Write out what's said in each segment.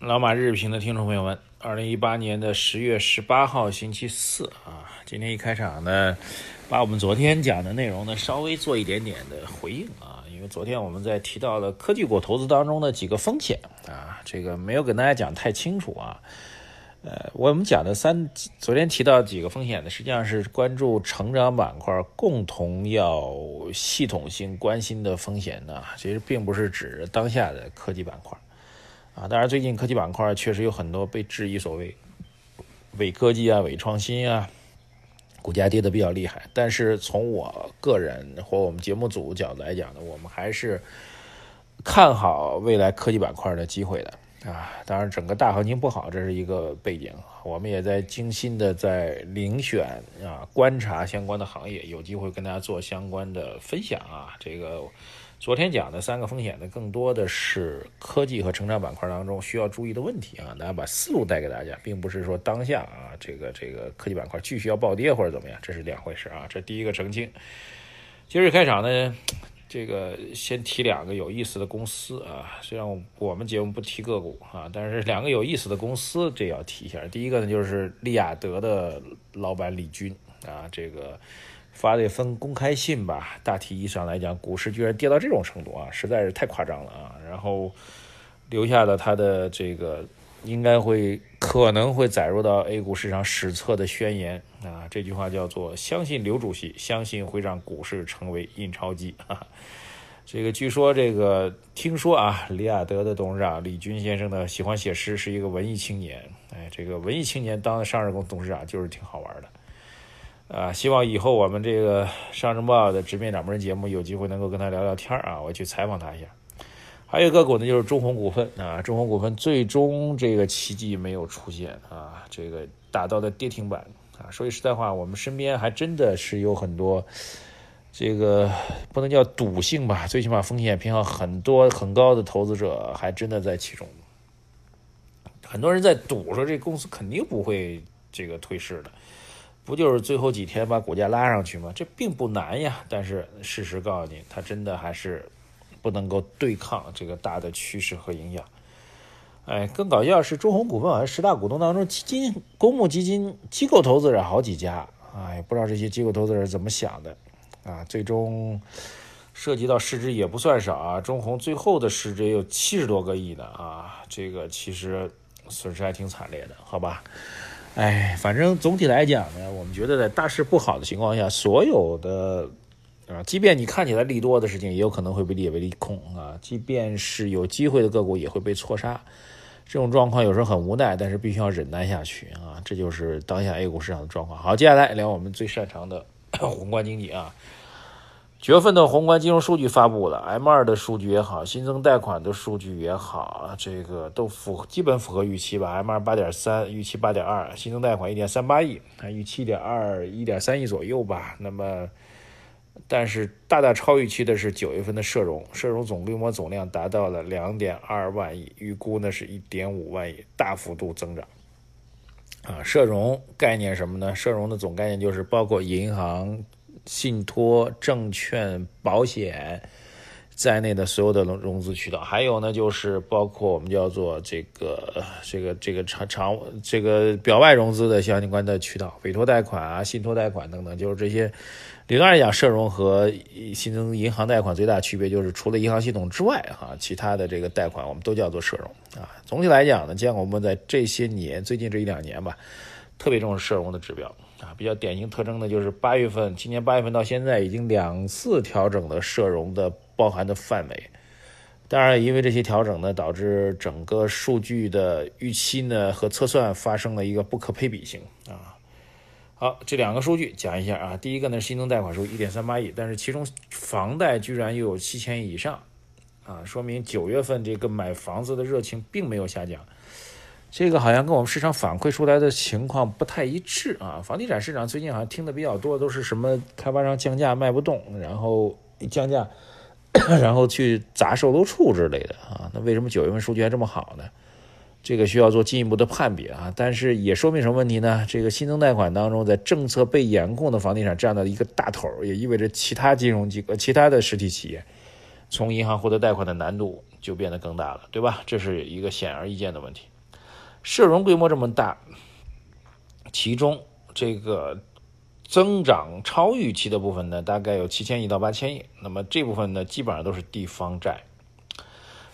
老马日评的听众朋友们，二零一八年的十月十八号星期四啊，今天一开场呢，把我们昨天讲的内容呢稍微做一点点的回应啊，因为昨天我们在提到了科技股投资当中的几个风险啊，这个没有跟大家讲太清楚啊。呃，我们讲的三，昨天提到几个风险呢，实际上是关注成长板块共同要系统性关心的风险呢，其实并不是指当下的科技板块。啊，当然，最近科技板块确实有很多被质疑所谓伪科技啊、伪创新啊，股价跌得比较厉害。但是从我个人或我们节目组角度来讲呢，我们还是看好未来科技板块的机会的啊。当然，整个大行情不好，这是一个背景。我们也在精心的在遴选啊，观察相关的行业，有机会跟大家做相关的分享啊。这个。昨天讲的三个风险呢，更多的是科技和成长板块当中需要注意的问题啊。大家把思路带给大家，并不是说当下啊，这个这个科技板块继续要暴跌或者怎么样，这是两回事啊。这第一个澄清。今日开场呢，这个先提两个有意思的公司啊。虽然我们节目不提个股啊，但是两个有意思的公司这要提一下。第一个呢，就是利雅得的老板李军啊，这个。发了一封公开信吧，大体意义上来讲，股市居然跌到这种程度啊，实在是太夸张了啊！然后留下了他的这个应该会可能会载入到 A 股市场史册的宣言啊，这句话叫做“相信刘主席，相信会让股市成为印钞机”。这个据说这个听说啊，李亚德的董事长李军先生呢喜欢写诗，是一个文艺青年。哎，这个文艺青年当上市公司董事长就是挺好玩的。啊，希望以后我们这个上证报的直面掌门人节目有机会能够跟他聊聊天啊，我去采访他一下。还有一个股呢，就是中弘股份啊，中弘股份最终这个奇迹没有出现啊，这个打到了跌停板啊。说句实在话，我们身边还真的是有很多这个不能叫赌性吧，最起码风险偏好很多很高的投资者还真的在其中。很多人在赌说这公司肯定不会这个退市的。不就是最后几天把股价拉上去吗？这并不难呀。但是事实告诉你，它真的还是不能够对抗这个大的趋势和影响。哎，更搞笑是中弘股份好像十大股东当中，基金、公募基金、机构投资者好几家。哎，不知道这些机构投资者怎么想的啊？最终涉及到市值也不算少啊。中弘最后的市值也有七十多个亿呢啊，这个其实损失还挺惨烈的，好吧？哎，反正总体来讲呢，我们觉得在大势不好的情况下，所有的啊，即便你看起来利多的事情，也有可能会被列为利空啊。即便是有机会的个股，也会被错杀。这种状况有时候很无奈，但是必须要忍耐下去啊。这就是当下 A 股市场的状况。好，接下来聊我们最擅长的 宏观经济啊。九月份的宏观金融数据发布了，M 二的数据也好，新增贷款的数据也好，这个都符基本符合预期吧。M 二八点三，预期八点二，新增贷款一点三八亿，还预期点二一点三亿左右吧。那么，但是大大超预期的是九月份的社融，社融总规模总量达到了两点二万亿，预估呢是一点五万亿，大幅度增长。啊，社融概念什么呢？社融的总概念就是包括银行。信托、证券、保险在内的所有的融融资渠道，还有呢，就是包括我们叫做这个、这个、这个长长这个表外融资的相关的渠道，委托贷款啊、信托贷款等等，就是这些。理论上讲，社融和新增银行贷款最大区别就是，除了银行系统之外，哈，其他的这个贷款我们都叫做社融啊。总体来讲呢，见我们在这些年，最近这一两年吧，特别重视社融的指标。啊，比较典型特征呢，就是八月份，今年八月份到现在已经两次调整了社融的包含的范围。当然，因为这些调整呢，导致整个数据的预期呢和测算发生了一个不可配比性啊。好，这两个数据讲一下啊。第一个呢，新增贷款数一点三八亿，但是其中房贷居然又有七千亿以上啊，说明九月份这个买房子的热情并没有下降。这个好像跟我们市场反馈出来的情况不太一致啊。房地产市场最近好像听的比较多，都是什么开发商降价卖不动，然后降价，然后去砸售楼处之类的啊。那为什么九月份数据还这么好呢？这个需要做进一步的判别啊。但是也说明什么问题呢？这个新增贷款当中，在政策被严控的房地产占到一个大头，也意味着其他金融机构、其他的实体企业从银行获得贷款的难度就变得更大了，对吧？这是一个显而易见的问题。社融规模这么大，其中这个增长超预期的部分呢，大概有七千亿到八千亿。那么这部分呢，基本上都是地方债。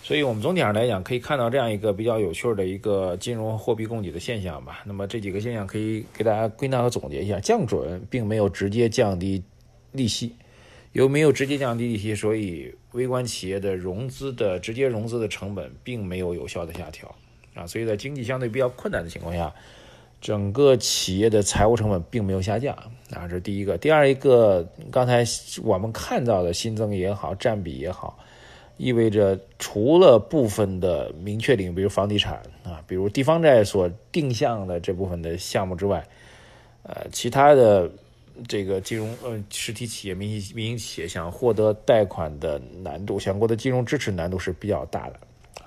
所以我们总体上来讲，可以看到这样一个比较有趣的一个金融货币供给的现象吧。那么这几个现象可以给大家归纳和总结一下：降准并没有直接降低利息，有没有直接降低利息？所以微观企业的融资的直接融资的成本并没有有效的下调。啊，所以在经济相对比较困难的情况下，整个企业的财务成本并没有下降啊，这是第一个。第二一个，刚才我们看到的新增也好，占比也好，意味着除了部分的明确领域，比如房地产啊，比如地方债所定向的这部分的项目之外，呃，其他的这个金融呃实体企业、民营民营企业想获得贷款的难度，想获得金融支持难度是比较大的。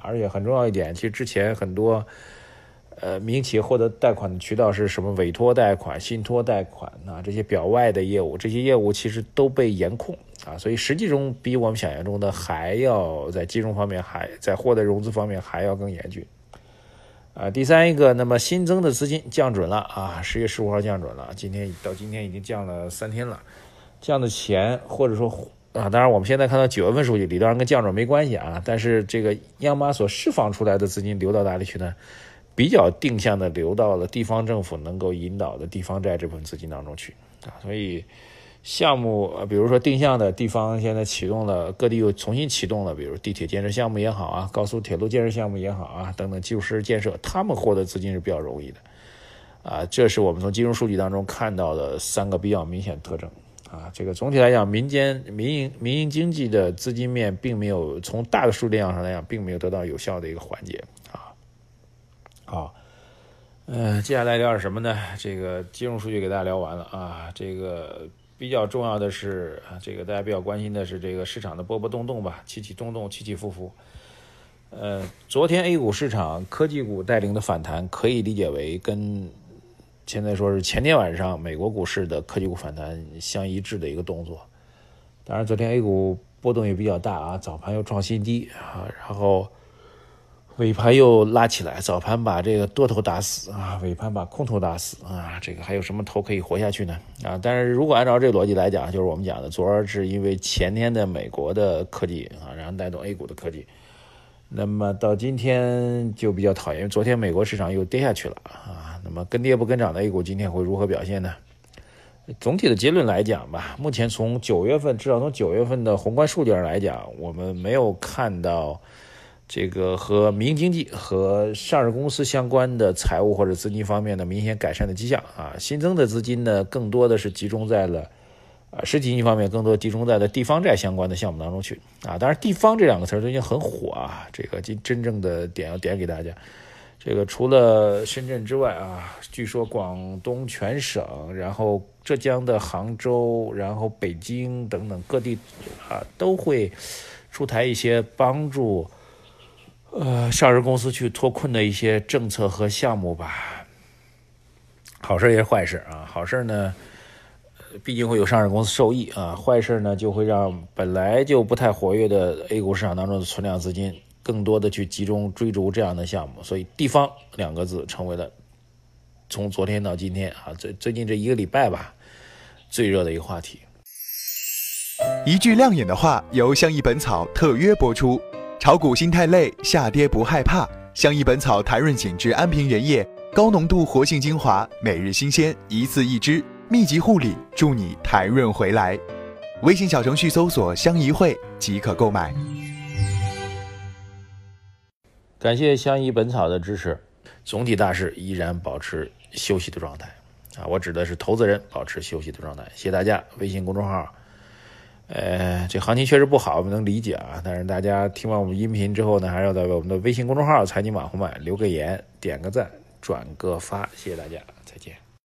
而且很重要一点，其实之前很多，呃，民营企业获得贷款的渠道是什么？委托贷款、信托贷款啊，这些表外的业务，这些业务其实都被严控啊，所以实际中比我们想象中的还要在金融方面，还在获得融资方面还要更严峻啊。第三一个，那么新增的资金降准了啊，十月十五号降准了，今天到今天已经降了三天了，降的钱或者说。啊，当然，我们现在看到九月份数据，理论上跟降准没关系啊。但是这个央妈所释放出来的资金流到哪里去呢？比较定向的流到了地方政府能够引导的地方债这部分资金当中去啊。所以项目，比如说定向的地方现在启动了，各地又重新启动了，比如地铁建设项目也好啊，高速铁路建设项目也好啊，等等基础设施建设，他们获得资金是比较容易的啊。这是我们从金融数据当中看到的三个比较明显特征。啊，这个总体来讲，民间民营民营经济的资金面并没有从大的数量上来讲，并没有得到有效的一个缓解啊。好，嗯，接下来聊点什么呢？这个金融数据给大家聊完了啊。这个比较重要的是，这个大家比较关心的是这个市场的波波动动吧，起起动动，起起伏伏。呃，昨天 A 股市场科技股带领的反弹，可以理解为跟。现在说是前天晚上美国股市的科技股反弹相一致的一个动作，当然昨天 A 股波动也比较大啊，早盘又创新低啊，然后尾盘又拉起来，早盘把这个多头打死啊，尾盘把空头打死啊，这个还有什么头可以活下去呢？啊，但是如果按照这个逻辑来讲，就是我们讲的，昨儿是因为前天的美国的科技啊，然后带动 A 股的科技。那么到今天就比较讨厌，昨天美国市场又跌下去了啊。那么跟跌不跟涨的 A 股今天会如何表现呢？总体的结论来讲吧，目前从九月份，至少从九月份的宏观数据上来讲，我们没有看到这个和民营经济和上市公司相关的财务或者资金方面的明显改善的迹象啊。新增的资金呢，更多的是集中在了。啊，实体经济方面更多集中在了地方债相关的项目当中去啊。当然，地方这两个词儿最近很火啊。这个真真正的点要点给大家，这个除了深圳之外啊，据说广东全省，然后浙江的杭州，然后北京等等各地啊，都会出台一些帮助呃上市公司去脱困的一些政策和项目吧。好事也是坏事啊。好事呢？毕竟会有上市公司受益啊，坏事呢就会让本来就不太活跃的 A 股市场当中的存量资金更多的去集中追逐这样的项目，所以“地方”两个字成为了从昨天到今天啊，最最近这一个礼拜吧，最热的一个话题。一句亮眼的话，由相宜本草特约播出。炒股心太累，下跌不害怕，相宜本草弹润紧致安瓶原液，高浓度活性精华，每日新鲜，一次一支。密集护理，助你弹润回来。微信小程序搜索“相宜会”即可购买。感谢相宜本草的支持，总体大势依然保持休息的状态啊！我指的是投资人保持休息的状态。谢谢大家，微信公众号呃，这行情确实不好，我们能理解啊。但是大家听完我们音频之后呢，还是要在我们的微信公众号“财经网红麦”留个言、点个赞、转个发，谢谢大家，再见。